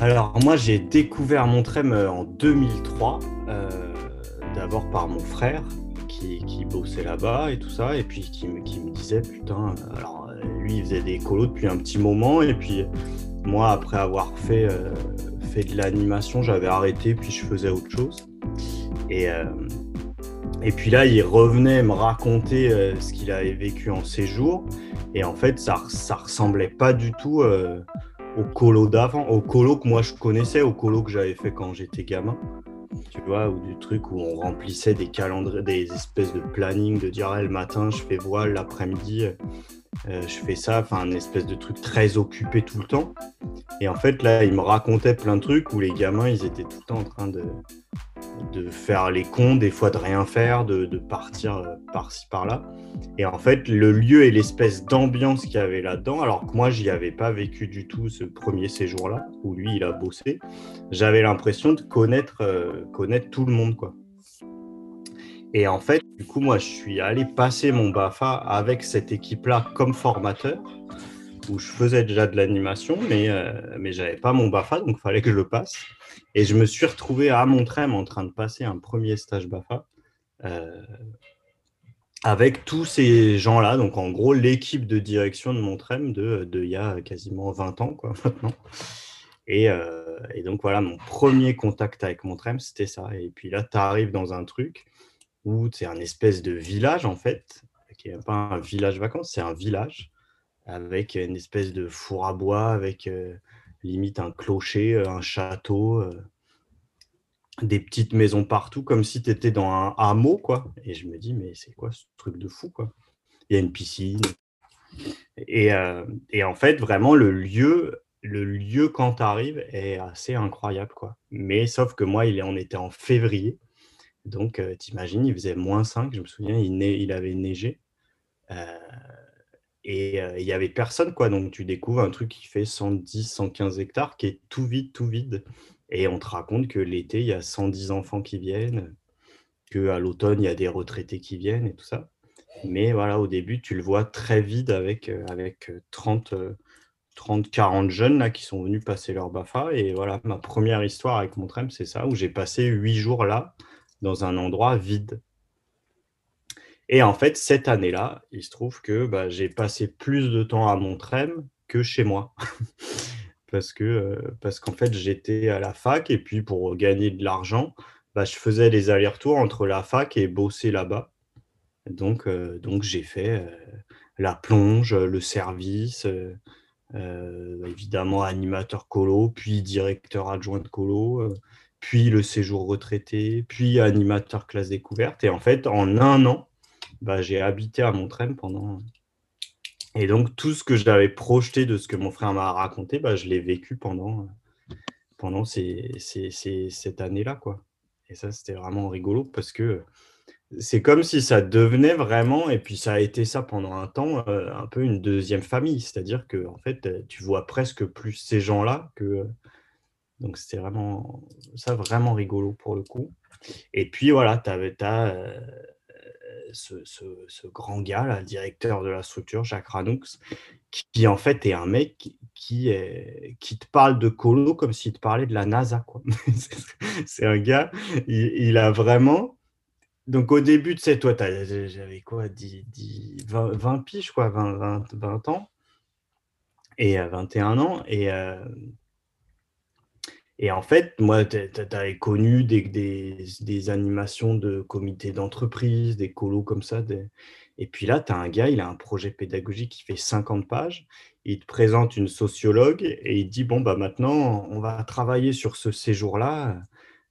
Alors moi j'ai découvert Montrem euh, en 2003, euh, d'abord par mon frère qui, qui bossait là-bas et tout ça, et puis qui me, disait putain, alors lui il faisait des colos depuis un petit moment, et puis moi après avoir fait, euh, de l'animation j'avais arrêté, puis je faisais autre chose. Et, euh, puis là il revenait me raconter euh, ce qu'il avait vécu en séjour, et en fait ça, ça ressemblait pas du tout euh, au colo d'avant, au colo que moi je connaissais, au colo que j'avais fait quand j'étais gamin. Tu vois, ou du truc où on remplissait des calendriers, des espèces de planning, de dire ah, le matin je fais voile, l'après-midi euh, je fais ça, enfin un espèce de truc très occupé tout le temps. Et en fait là, il me racontait plein de trucs où les gamins ils étaient tout le temps en train de, de faire les cons, des fois de rien faire, de, de partir euh, par-ci par-là. Et en fait, le lieu et l'espèce d'ambiance qu'il y avait là-dedans, alors que moi, j'y avais pas vécu du tout ce premier séjour-là, où lui, il a bossé, j'avais l'impression de connaître, euh, connaître tout le monde, quoi. Et en fait, du coup, moi, je suis allé passer mon BAFA avec cette équipe-là comme formateur, où je faisais déjà de l'animation, mais, euh, mais j'avais pas mon BAFA, donc il fallait que je le passe. Et je me suis retrouvé à Montrem en train de passer un premier stage BAFA. Euh, avec tous ces gens-là, donc en gros l'équipe de direction de Montrem de, de il y a quasiment 20 ans quoi, maintenant. Et, euh, et donc voilà, mon premier contact avec Montrem, c'était ça. Et puis là, tu arrives dans un truc où c'est un espèce de village en fait, qui n'est pas un village vacances, c'est un village avec une espèce de four à bois, avec euh, limite un clocher, euh, un château, euh, des petites maisons partout, comme si tu étais dans un hameau, quoi. Et je me dis, mais c'est quoi ce truc de fou, quoi? Il y a une piscine. Et, et en fait, vraiment, le lieu, le lieu quand tu arrives est assez incroyable, quoi. Mais sauf que moi, il est, on était en février. Donc, t'imagines, il faisait moins 5, je me souviens, il, il avait neigé. Et euh, il n'y avait personne, quoi. Donc, tu découvres un truc qui fait 110, 115 hectares, qui est tout vide, tout vide. Et on te raconte que l'été, il y a 110 enfants qui viennent, qu'à l'automne, il y a des retraités qui viennent et tout ça. Mais voilà, au début, tu le vois très vide avec, euh, avec euh, 30, euh, 30, 40 jeunes là, qui sont venus passer leur BAFA. Et voilà, ma première histoire avec Montrem, c'est ça, où j'ai passé huit jours là, dans un endroit vide. Et en fait, cette année-là, il se trouve que bah, j'ai passé plus de temps à Montrem que chez moi. parce que euh, parce qu'en fait, j'étais à la fac et puis pour gagner de l'argent, bah, je faisais les allers-retours entre la fac et bosser là-bas. Donc, euh, donc j'ai fait euh, la plonge, le service, euh, évidemment animateur colo, puis directeur adjoint de colo, puis le séjour retraité, puis animateur classe découverte. Et en fait, en un an, bah, j'ai habité à Montrem pendant. Et donc, tout ce que j'avais projeté de ce que mon frère m'a raconté, bah, je l'ai vécu pendant, pendant cette année-là. quoi. Et ça, c'était vraiment rigolo parce que c'est comme si ça devenait vraiment, et puis ça a été ça pendant un temps, euh, un peu une deuxième famille. C'est-à-dire que en fait, euh, tu vois presque plus ces gens-là que. Donc, c'était vraiment ça, vraiment rigolo pour le coup. Et puis voilà, tu as, ce, ce- ce grand gars, là, le directeur de la structure, Jacques Ranoux, qui, qui, en fait est un mec qui, qui est- qui te parle de colo comme s'il te parlait de la NASA. C'est un gars, il, il a vraiment. Donc au début, tu sais, toi, j'avais quoi, 10, 10, 20, 20 piges, quoi, 20, 20, 20 ans, et euh, 21 ans, et, euh, et en fait, moi, tu avais connu des, des, animations de comités d'entreprise, des colos comme ça. Et puis là, tu as un gars, il a un projet pédagogique qui fait 50 pages. Il te présente une sociologue et il dit, bon, bah maintenant, on va travailler sur ce séjour-là.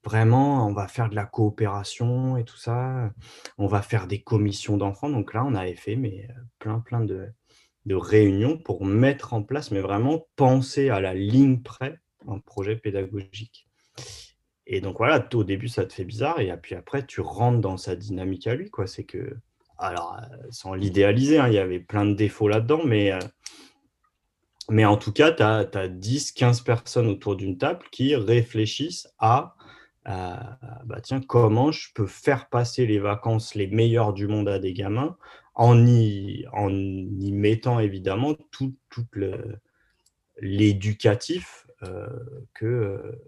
Vraiment, on va faire de la coopération et tout ça. On va faire des commissions d'enfants. Donc là, on avait fait mais, euh, plein, plein de, de réunions pour mettre en place, mais vraiment penser à la ligne près un projet pédagogique. Et donc voilà, au début, ça te fait bizarre, et puis après, tu rentres dans sa dynamique à lui. quoi. C'est que, alors, euh, sans l'idéaliser, hein, il y avait plein de défauts là-dedans, mais, euh, en tout cas, tu as, 10, 15 personnes autour d'une table qui réfléchissent à, à, bah, tiens, comment je peux faire passer les vacances les meilleures du monde à des gamins en y, mettant évidemment tout, tout l'éducatif que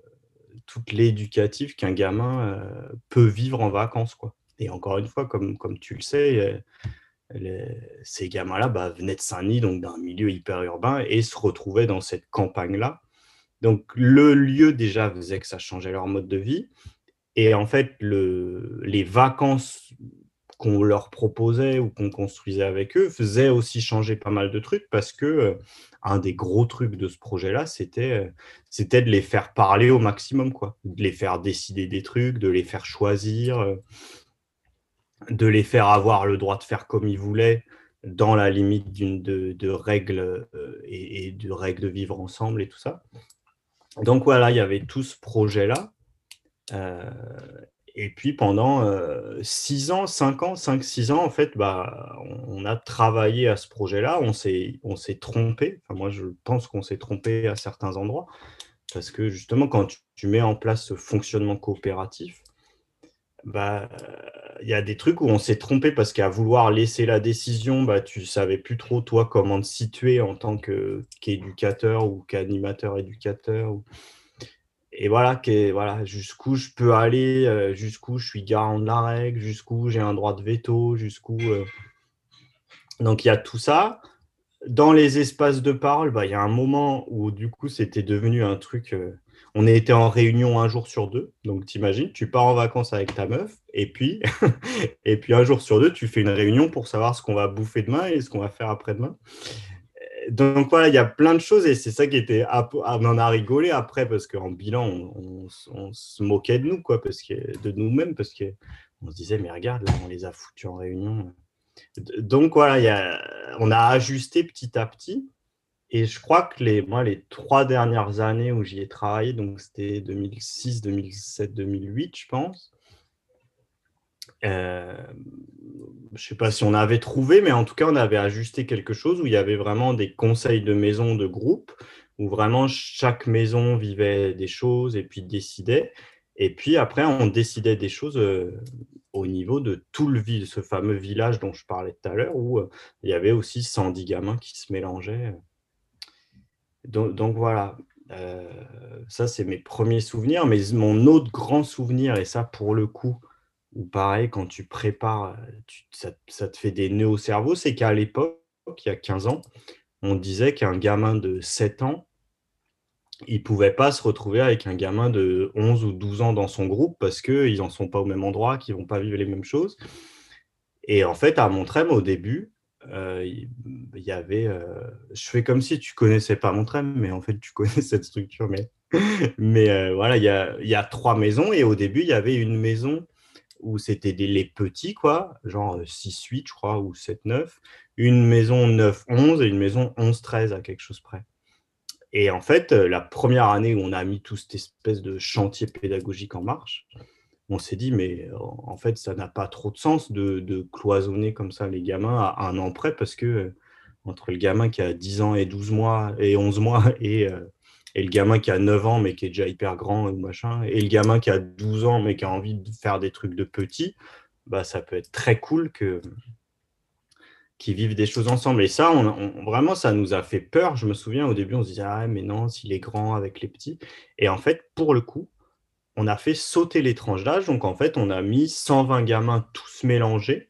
toute l'éducatif qu'un gamin peut vivre en vacances. Quoi. Et encore une fois, comme, comme tu le sais, ces gamins-là bah, venaient de Saint-Denis, donc d'un milieu hyper urbain, et se retrouvaient dans cette campagne-là. Donc le lieu déjà faisait que ça changeait leur mode de vie. Et en fait, le, les vacances qu'on leur proposait ou qu'on construisait avec eux faisaient aussi changer pas mal de trucs parce que euh, un des gros trucs de ce projet-là, c'était euh, c'était de les faire parler au maximum, quoi, de les faire décider des trucs, de les faire choisir, euh, de les faire avoir le droit de faire comme ils voulaient dans la limite d'une de, règles et, de règles de vivre ensemble et tout ça. Donc voilà, il y avait tout ce projet-là. Et puis pendant euh, six ans, cinq ans, cinq, six ans, en fait, bah, on, a travaillé à ce projet-là. On s'est, trompé. Moi, je pense qu'on s'est trompé à certains endroits. Parce que justement, quand tu, mets en place ce fonctionnement coopératif, bah, il y a des trucs où on s'est trompé parce qu'à vouloir laisser la décision, bah, tu savais plus trop, toi, comment te situer en tant qu'éducateur ou qu'animateur éducateur. Et voilà, voilà jusqu'où je peux aller, euh, jusqu'où je suis garant de la règle, jusqu'où j'ai un droit de veto, jusqu'où. Euh. Donc il y a tout ça. Dans les espaces de parole, bah, il y a un moment où du coup c'était devenu un truc. Euh, on était en réunion un jour sur deux. Donc t'imagines, tu pars en vacances avec ta meuf, et puis, et puis un jour sur deux, tu fais une réunion pour savoir ce qu'on va bouffer demain et ce qu'on va faire après-demain donc voilà, il y a plein de choses et c'est ça qui était. On en a rigolé après parce qu'en bilan, on, se moquait de nous, quoi, parce que, de nous-mêmes, parce qu'on se disait, mais regarde, on les a foutus en réunion. Donc voilà, on a ajusté petit à petit. Et je crois que les, moi, les trois dernières années où j'y ai travaillé, donc c'était 2006, 2007, 2008, je pense, euh, je sais pas si on avait trouvé, mais en tout cas, on avait ajusté quelque chose où il y avait vraiment des conseils de maison, de groupe, où vraiment chaque maison vivait des choses et puis décidait. Et puis après, on décidait des choses euh, au niveau de tout le village, ce fameux village dont je parlais tout à l'heure, où euh, il y avait aussi 110 gamins qui se mélangeaient. Donc, voilà, ça c'est mes premiers souvenirs. Mais mon autre grand souvenir, et ça pour le coup, ou pareil, quand tu prépares, ça, te fait des nœuds au cerveau, c'est qu'à l'époque, il y a 15 ans, on disait qu'un gamin de 7 ans, il ne pouvait pas se retrouver avec un gamin de 11 ou 12 ans dans son groupe parce qu'ils n'en sont pas au même endroit, qu'ils ne vont pas vivre les mêmes choses. Et en fait, à Montrem, au début, il y avait. Je fais comme si tu connaissais pas Montrem, mais en fait, tu connais cette structure. Mais, mais voilà, il y a, y a, trois maisons et au début, il y avait une maison où c'était les petits, quoi, genre 6-8, je crois, ou 7-9, une maison 9-11 et une maison 11-13 à quelque chose près. Et en fait, la première année où on a mis tout cette espèce de chantier pédagogique en marche, on s'est dit, mais en fait, ça n'a pas trop de sens de, cloisonner comme ça les gamins à un an près, parce que entre le gamin qui a 10 ans et 12 mois et 11 mois et et le gamin qui a 9 ans mais qui est déjà hyper grand ou machin, et le gamin qui a 12 ans mais qui a envie de faire des trucs de petit, bah, ça peut être très cool que qu'ils vivent des choses ensemble. Et ça, on, vraiment, ça nous a fait peur. Je me souviens, au début, on se disait, ah, mais non, s'il est grand avec les petits. Et en fait, pour le coup, on a fait sauter les tranches d'âge. Donc, en fait, on a mis 120 gamins tous mélangés,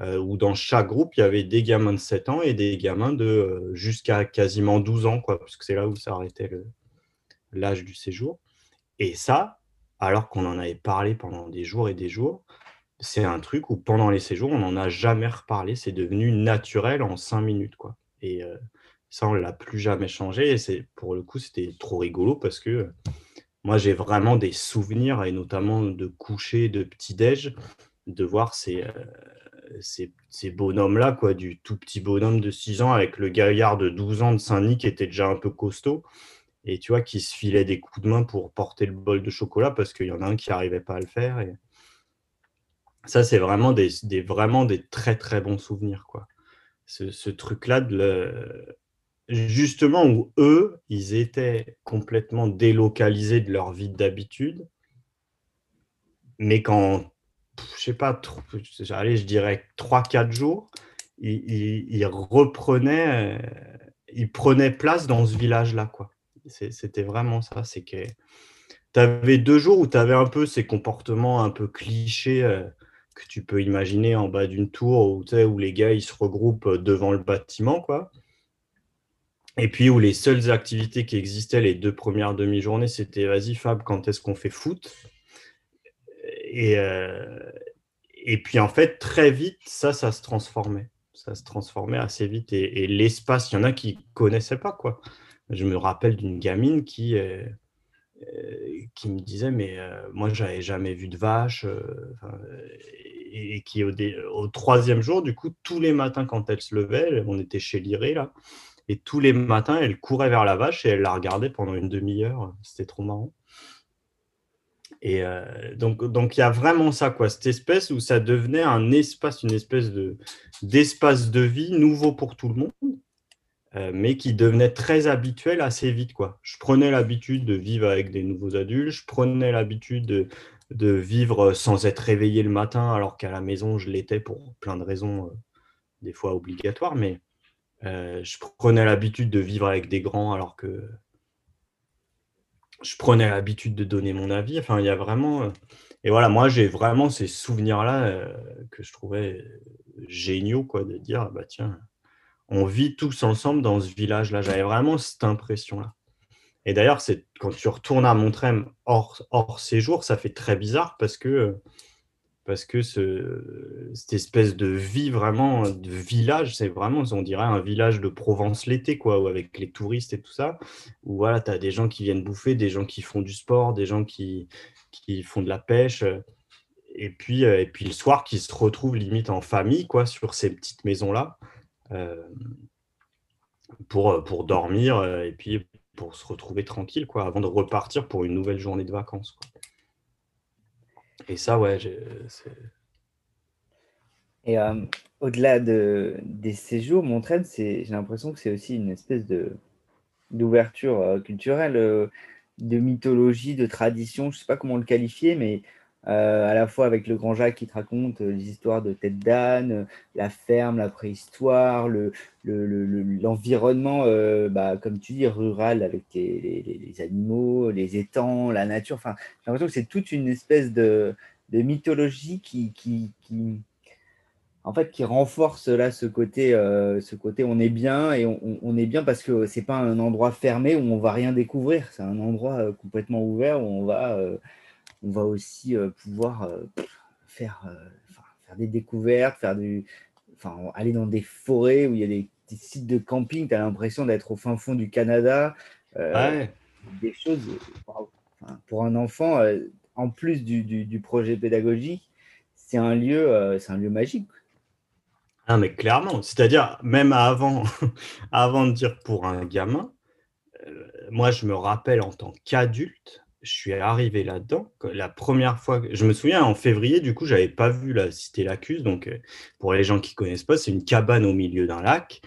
euh, où dans chaque groupe, il y avait des gamins de 7 ans et des gamins de euh, jusqu'à quasiment 12 ans, quoi, parce que c'est là où ça arrêtait l'âge du séjour. Et ça, alors qu'on en avait parlé pendant des jours et des jours, c'est un truc où pendant les séjours, on n'en a jamais reparlé. C'est devenu naturel en cinq minutes. Quoi. Et euh, ça, on ne l'a plus jamais changé. Et pour le coup, c'était trop rigolo parce que moi, j'ai vraiment des souvenirs, et notamment de coucher, de petit-déj, de voir ces, euh, ces, ces bonhommes-là, quoi, du tout petit bonhomme de 6 ans avec le gaillard de 12 ans de Saint-Denis qui était déjà un peu costaud et tu vois, qui se filait des coups de main pour porter le bol de chocolat parce qu'il y en a un qui n'arrivait pas à le faire. Et... Ça, c'est vraiment des, vraiment des très très bons souvenirs. quoi. Ce, truc-là, justement, où eux, ils étaient complètement délocalisés de leur vie d'habitude, mais quand, je sais pas, allez, je dirais 3-4 jours, ils, reprenaient, ils prenaient place dans ce village-là. quoi C'était vraiment ça. C'est que tu avais deux jours où tu avais un peu ces comportements un peu clichés euh, que tu peux imaginer en bas d'une tour où, où les gars ils se regroupent devant le bâtiment. quoi. Et puis où les seules activités qui existaient les deux premières demi-journées, c'était vas-y Fab, quand est-ce qu'on fait foot? Et, euh, et puis en fait, très vite, ça, ça se transformait. Ça se transformait assez vite. Et, l'espace, il y en a qui ne connaissaient pas. quoi. Je me rappelle d'une gamine qui, euh, euh, qui me disait mais euh, moi j'avais jamais vu de vache et, qui au, au, troisième jour du coup tous les matins quand elle se levait on était chez Liré là et tous les matins elle courait vers la vache et elle la regardait pendant une demi-heure c'était trop marrant et donc donc il y a vraiment ça quoi cette espèce où ça devenait un espace une espèce de d'espace de vie nouveau pour tout le monde euh, mais qui devenait très habituel assez vite. Quoi. Je prenais l'habitude de vivre avec des nouveaux adultes, je prenais l'habitude de, vivre sans être réveillé le matin, alors qu'à la maison, je l'étais pour plein de raisons, euh, des fois obligatoires, mais euh, je prenais l'habitude de vivre avec des grands, alors que je prenais l'habitude de donner mon avis. Enfin, il y a vraiment... Et voilà, moi, j'ai vraiment ces souvenirs-là que je trouvais géniaux, quoi, de dire, bah tiens, on vit tous ensemble dans ce village-là. J'avais vraiment cette impression-là. Et d'ailleurs, c'est quand tu retournes à Montrem hors, hors séjour, ça fait très bizarre parce que, parce que ce, cette espèce de vie vraiment de village, c'est vraiment, on dirait un village de Provence l'été, quoi, avec les touristes et tout ça, où voilà, tu as des gens qui viennent bouffer, des gens qui font du sport, des gens qui, qui font de la pêche, et puis, et puis le soir qui se retrouvent limite en famille, quoi, sur ces petites maisons-là. Euh, pour, euh, pour dormir euh, et puis pour se retrouver tranquille quoi, avant de repartir pour une nouvelle journée de vacances. Et ça, ouais, Et au-delà de, des séjours, Montraine, j'ai l'impression que c'est aussi une espèce d'ouverture culturelle, de mythologie, de tradition, je ne sais pas comment le qualifier, mais euh, à la fois avec le grand Jacques qui te raconte euh, les histoires de tête d'âne, euh, la ferme, la préhistoire, l'environnement, le, bah, comme tu dis, rural avec les, animaux, les étangs, la nature. Enfin, j'ai l'impression que c'est toute une espèce de, mythologie qui, qui, en fait, qui renforce là ce côté, ce côté on est bien et on, est bien parce que c'est pas un endroit fermé où on va rien découvrir. C'est un endroit complètement ouvert où on va on va aussi euh, pouvoir euh, faire, euh, faire des découvertes, faire du, enfin, aller dans des forêts où il y a des, sites de camping, tu as l'impression d'être au fin fond du Canada. Des choses, pour un enfant, en plus du, projet pédagogique, c'est un lieu, c'est un lieu magique. Ah, mais clairement, c'est-à-dire, même avant, avant de dire pour un gamin, moi, je me rappelle en tant qu'adulte, je suis arrivé là-dedans. La première fois, je me souviens en février, du coup, j'avais pas vu la cité Lacus. Donc, euh, pour les gens qui connaissent pas, c'est une cabane au milieu d'un lac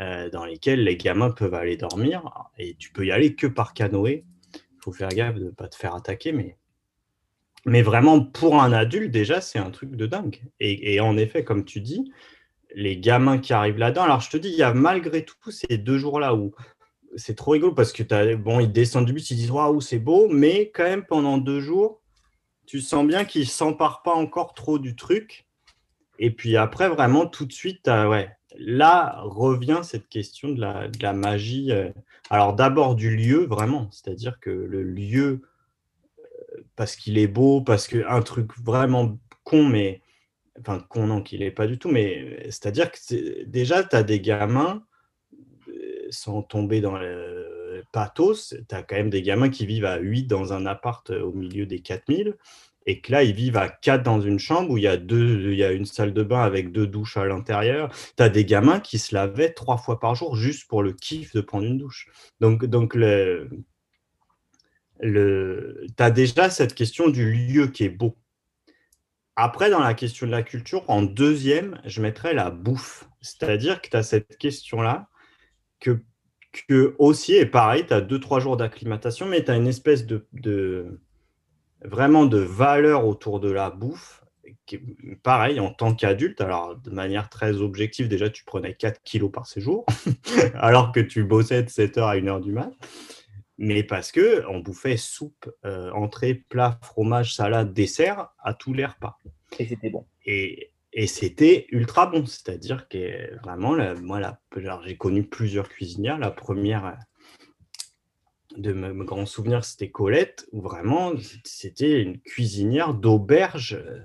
euh, dans lesquels les gamins peuvent aller dormir. Et tu peux y aller que par canoë. Il faut faire gaffe de ne pas te faire attaquer, mais mais vraiment pour un adulte déjà, c'est un truc de dingue. Et, en effet, comme tu dis, les gamins qui arrivent là-dedans. Alors, je te dis, il y a malgré tout ces deux jours-là où c'est trop rigolo parce que as, bon, ils descendent du bus, ils disent waouh, c'est beau, mais quand même pendant deux jours, tu sens bien qu'ils s'emparent pas encore trop du truc. Et puis après, vraiment, tout de suite, ouais, là revient cette question de la, magie. Euh. Alors d'abord du lieu, vraiment, c'est-à-dire que le lieu, euh, parce qu'il est beau, parce qu'un truc vraiment con, mais enfin con non, qu'il n'est pas du tout, mais c'est-à-dire que déjà, tu as des gamins sans tomber dans le pathos, tu as quand même des gamins qui vivent à 8 dans un appart euh, au milieu des 4000 et que là, ils vivent à 4 dans une chambre où il y a, deux, il y a une salle de bain avec deux douches à l'intérieur. Tu as des gamins qui se lavaient trois fois par jour juste pour le kiff de prendre une douche. Donc, donc le, le, tu as déjà cette question du lieu qui est beau. Après, dans la question de la culture, en deuxième, je mettrais la bouffe. C'est-à-dire que tu as cette question-là que, que aussi, et pareil, tu as deux, trois jours d'acclimatation, mais tu as une espèce de, de, vraiment de valeur autour de la bouffe. Qui, pareil, en tant qu'adulte, alors de manière très objective, déjà tu prenais 4 kilos par séjour, alors que tu bossais de 7h à 1h du mat. mais parce que on bouffait soupe, euh, entrée, plat, fromage, salade, dessert à tous les repas. Et c'était bon. Et, et c'était ultra bon, c'est-à-dire que vraiment, moi, j'ai connu plusieurs cuisinières. La première de mes grands souvenirs, c'était Colette, où vraiment, c'était une cuisinière d'auberge euh,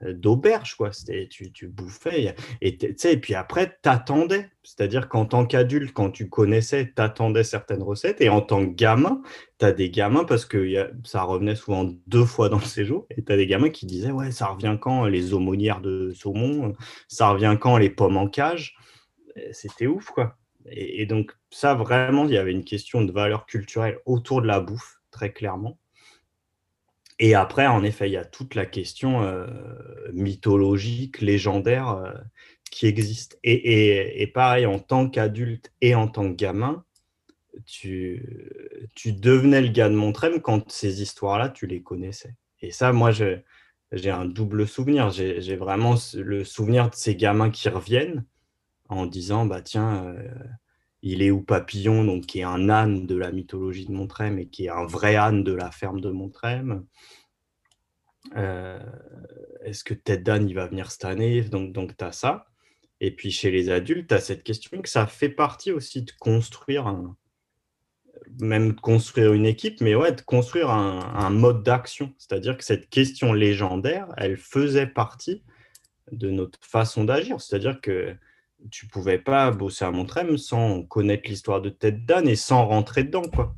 d'auberge, quoi. Tu, tu bouffais, et, et puis après, t'attendais. C'est-à-dire qu'en tant qu'adulte, quand tu connaissais, t'attendais certaines recettes, et en tant que gamin, tu as des gamins, parce que ça revenait souvent deux fois dans le séjour, et tu as des gamins qui disaient, ouais, ça revient quand les aumônières de saumon, ça revient quand les pommes en cage. C'était ouf, quoi. Et donc, ça, vraiment, il y avait une question de valeur culturelle autour de la bouffe, très clairement. Et après, en effet, il y a toute la question euh, mythologique, légendaire euh, qui existe. Et, pareil, en tant qu'adulte et en tant que gamin, tu, tu devenais le gars de Montrem quand ces histoires-là, tu les connaissais. Et ça, moi, j'ai un double souvenir. J'ai vraiment le souvenir de ces gamins qui reviennent en disant, bah tiens, euh, il est où Papillon, donc qui est un âne de la mythologie de Montrem et qui est un vrai âne de la ferme de Montrem. Euh, est-ce que Ted Dan il va venir cette année? Donc, tu as ça. Et puis chez les adultes, tu as cette question que ça fait partie aussi de construire même de construire une équipe, mais ouais, de construire un, un mode d'action. C'est-à-dire que cette question légendaire, elle faisait partie de notre façon d'agir. C'est-à-dire que tu pouvais pas bosser à Montrem sans connaître l'histoire de Ted Dan et sans rentrer dedans, quoi.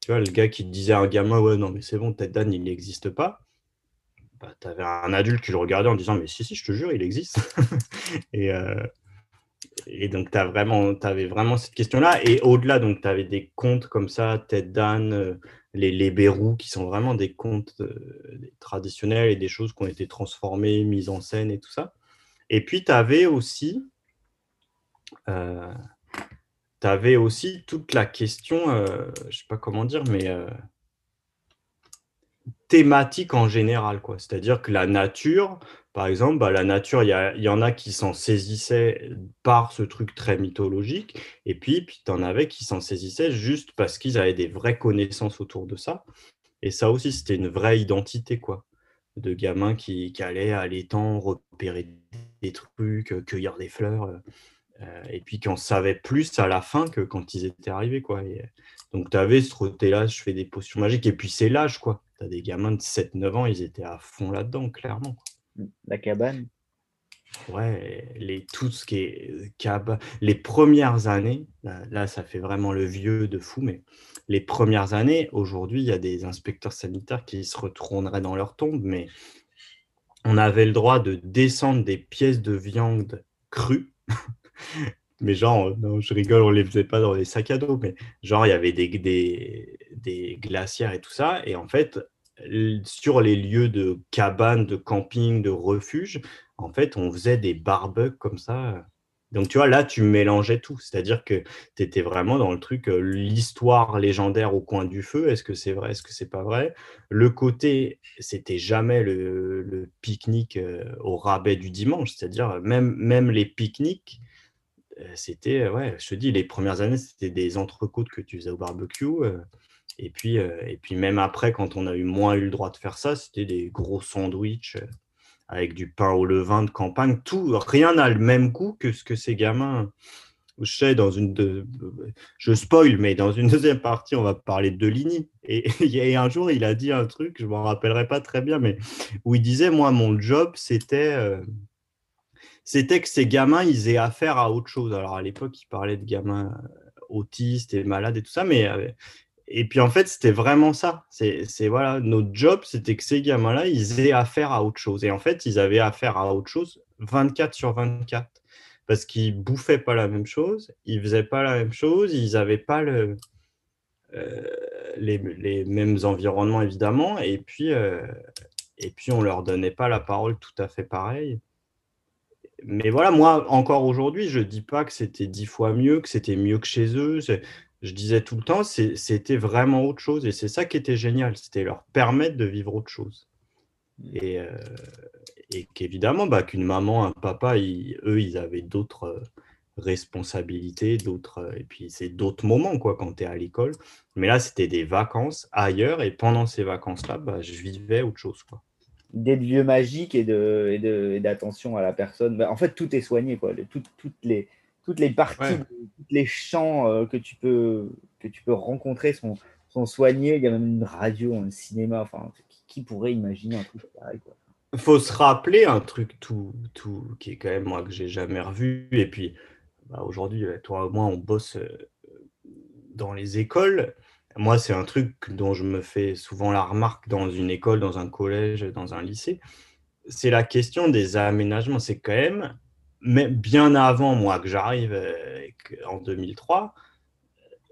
Tu vois, le gars qui disait à un gamin, ouais, non, mais c'est bon, Ted Dan, il n'existe pas. Bah, tu avais un adulte qui le regardait en disant, mais si, si, je te jure, il existe. et, euh, et donc, tu vraiment, avais vraiment cette question-là. Et au-delà, donc, tu avais des contes comme ça, Ted Dan, euh, les, les Bérous, qui sont vraiment des contes euh, traditionnels et des choses qui ont été transformées, mises en scène et tout ça. Et puis, tu avais aussi euh, tu avais aussi toute la question, euh, je ne sais pas comment dire, mais euh, thématique en général. quoi. C'est-à-dire que la nature, par exemple, bah, la nature, il y, en a qui s'en saisissaient par ce truc très mythologique, et puis, puis tu en avais qui s'en saisissaient juste parce qu'ils avaient des vraies connaissances autour de ça. Et ça aussi, c'était une vraie identité, quoi, de gamins qui, qui à l'étang repérer des trucs, cueillir des fleurs. Euh, et puis qu'on savait plus à la fin que quand ils étaient arrivés. Quoi. Et, donc, tu avais ce côté-là, je fais des potions magiques. Et puis, c'est l'âge. quoi. Tu as des gamins de 7-9 ans, ils étaient à fond là-dedans, clairement. La cabane Ouais, les, tout ce qui est euh, cabane. Les premières années, là, ça fait vraiment le vieux de fou, mais les premières années, aujourd'hui, il y a des inspecteurs sanitaires qui se retourneraient dans leur tombe, mais on avait le droit de descendre des pièces de viande crues mais genre, non, je rigole, on les faisait pas dans les sacs à dos, mais genre, il y avait des, des, des glacières et tout ça. Et en fait, sur les lieux de cabanes, de camping, de refuge, en fait, on faisait des barbecues comme ça. Donc, tu vois, là, tu mélangeais tout. C'est-à-dire que tu étais vraiment dans le truc, euh, l'histoire légendaire au coin du feu. Est-ce que c'est vrai? Est-ce que c'est pas vrai? Le côté, c'était jamais le, le pique-nique euh, au rabais du dimanche. C'est-à-dire, même, même les pique-niques, euh, c'était, ouais, je te dis, les premières années, c'était des entrecôtes que tu faisais au barbecue. Euh, et puis, euh, et puis même après, quand on a eu moins eu le droit de faire ça, c'était des gros sandwichs avec du pain au levain de campagne. Tout, rien n'a le même goût que ce que ces gamins. Je sais, dans une je spoil, mais dans une deuxième partie, on va parler de Ligny. Et un jour, il a dit un truc, je m'en rappellerai pas très bien, mais où il disait, moi, mon job, c'était c'était que ces gamins, ils aient affaire à autre chose. Alors à l'époque, il parlait de gamins euh, autistes et malades et tout ça, mais euh, et puis en fait, c'était vraiment ça. C'est voilà, notre job, c'était que ces gamins-là, ils aient affaire à autre chose. Et en fait, ils avaient affaire à autre chose 24 sur 24 parce qu'ils bouffaient pas la même chose, ils faisaient pas la même chose, ils n'avaient pas euh, les, mêmes environnements évidemment, et puis et puis on leur donnait pas la parole tout à fait pareil mais voilà, moi, encore aujourd'hui, je ne dis pas que c'était dix fois mieux, que c'était mieux que chez eux. Je disais tout le temps, c'était vraiment autre chose. Et c'est ça qui était génial, c'était leur permettre de vivre autre chose. Mmh. Et, euh, et qu'évidemment, bah, qu'une maman, un papa, eux, ils avaient d'autres responsabilités, d'autres, et puis c'est d'autres moments quoi quand tu es à l'école. Mais là, c'était des vacances ailleurs, et pendant ces vacances-là, bah, je vivais autre chose. Quoi. D'être vieux magique et d'attention de, à la personne. Bah, en fait, tout est soigné. Quoi. toutes, les, toutes les parties, tous les champs euh, que, tu peux, que tu peux rencontrer sont, sont soignés. Il y a même une radio, un cinéma. Enfin, qui, pourrait imaginer un truc pareil quoi. Faut se rappeler un truc tout, tout qui est quand même moi que j'ai jamais revu. Et puis bah, aujourd'hui, toi et moi, on bosse euh, dans les écoles. Moi, c'est un truc dont je me fais souvent la remarque dans une école, dans un collège, dans un lycée. C'est la question des aménagements. C'est quand même, mais bien avant moi que j'arrive euh, en 2003,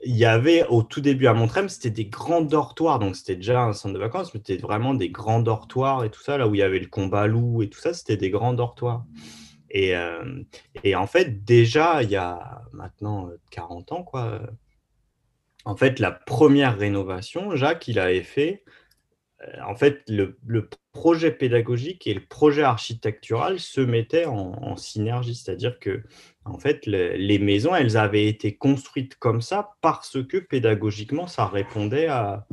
il y avait au tout début à Montrem, c'était des grands dortoirs. Donc, c'était déjà un centre de vacances, mais c'était vraiment des grands dortoirs et tout ça, là où il y avait le combat loup et tout ça, c'était des grands dortoirs. Et, euh, et, en fait, déjà, il y a maintenant 40 ans, quoi, en fait, la première rénovation, Jacques, il avait fait, euh, en fait, le, projet pédagogique et le projet architectural se mettaient en, synergie, c'est-à-dire que, en fait, les maisons, elles avaient été construites comme ça parce que pédagogiquement, ça répondait à,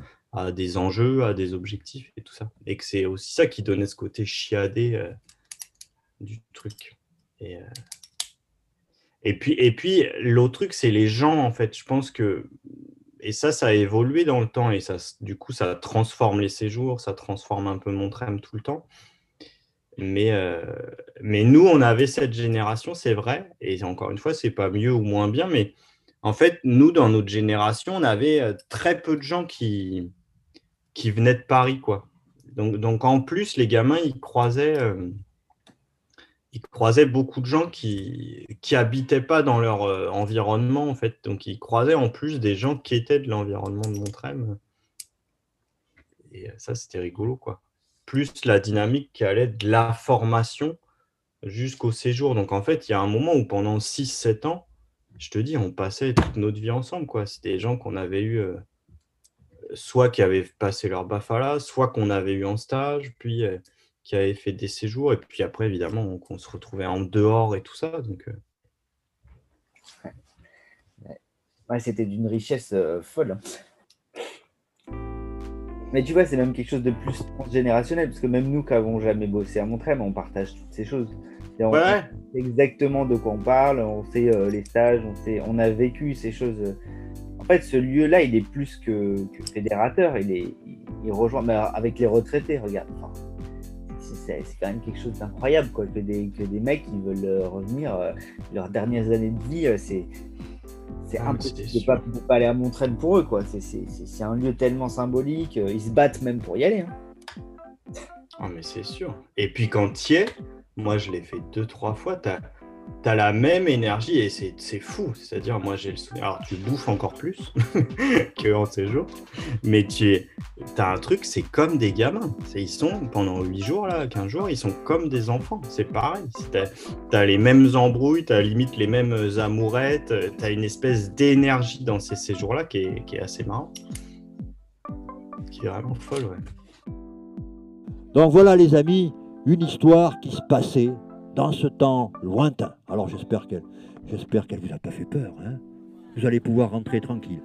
des enjeux, à des objectifs et tout ça. Et que c'est aussi ça qui donnait ce côté chiadé euh, du truc. Et, euh, et puis, et puis l'autre truc, c'est les gens, en fait. Je pense que et ça, ça a évolué dans le temps et ça, du coup, ça transforme les séjours, ça transforme un peu mon tram tout le temps. Mais, euh, mais nous, on avait cette génération, c'est vrai, et encore une fois, c'est pas mieux ou moins bien, mais en fait, nous, dans notre génération, on avait euh, très peu de gens qui, qui venaient de Paris, quoi. Donc, en plus, les gamins, ils croisaient, euh, ils croisaient beaucoup de gens qui qui habitaient pas dans leur euh, environnement en fait. Donc ils croisaient en plus des gens qui étaient de l'environnement de Montrem. Et euh, ça c'était rigolo quoi. Plus la dynamique qui allait de la formation jusqu'au séjour. Donc en fait, il y a un moment où pendant 6 7 ans, je te dis, on passait toute notre vie ensemble quoi. C'était des gens qu'on avait eu euh, soit qui avaient passé leur bafala, soit qu'on avait eu en stage, puis qui avait fait des séjours. Et puis après, évidemment, on, se retrouvait en dehors et tout ça. Donc, euh. ouais. c'était d'une richesse euh, folle. Mais tu vois, c'est même quelque chose de plus transgénérationnel, parce que même nous qui n'avons jamais bossé à Montreuil, on partage toutes ces choses. on ouais. sait exactement de quoi on parle, on sait euh, les stages, on, sait, on a vécu ces choses. En fait, ce lieu-là, il est plus que, fédérateur, il, est, il, rejoint avec les retraités, regarde c'est quand même quelque chose d'incroyable quoi, que des, que des mecs qui veulent euh, revenir euh, leurs dernières années de vie, euh, c'est c'est ah, impossible de pas, pas aller à Montreuil pour eux. quoi. C'est un lieu tellement symbolique, ils se battent même pour y aller. Hein. Ah, mais c'est sûr. Et puis quand tu y es, moi je l'ai fait deux, trois fois, tu as tu as la même énergie et c'est fou. C'est-à-dire, moi, j'ai le souvenir. Alors, tu bouffes encore plus qu'en séjour, mais tu as un truc, c'est comme des gamins. Ils sont, pendant 8 jours, là, 15 jours, ils sont comme des enfants. C'est pareil. Tu as, les mêmes embrouilles, tu as limite les mêmes amourettes, tu as une espèce d'énergie dans ces séjours-là qui est, qui est assez marrant. Qui est vraiment folle, ouais. Donc voilà, les amis, une histoire qui se passait dans ce temps lointain. Alors j'espère qu'elle j'espère qu'elle vous a pas fait peur. Hein vous allez pouvoir rentrer tranquille.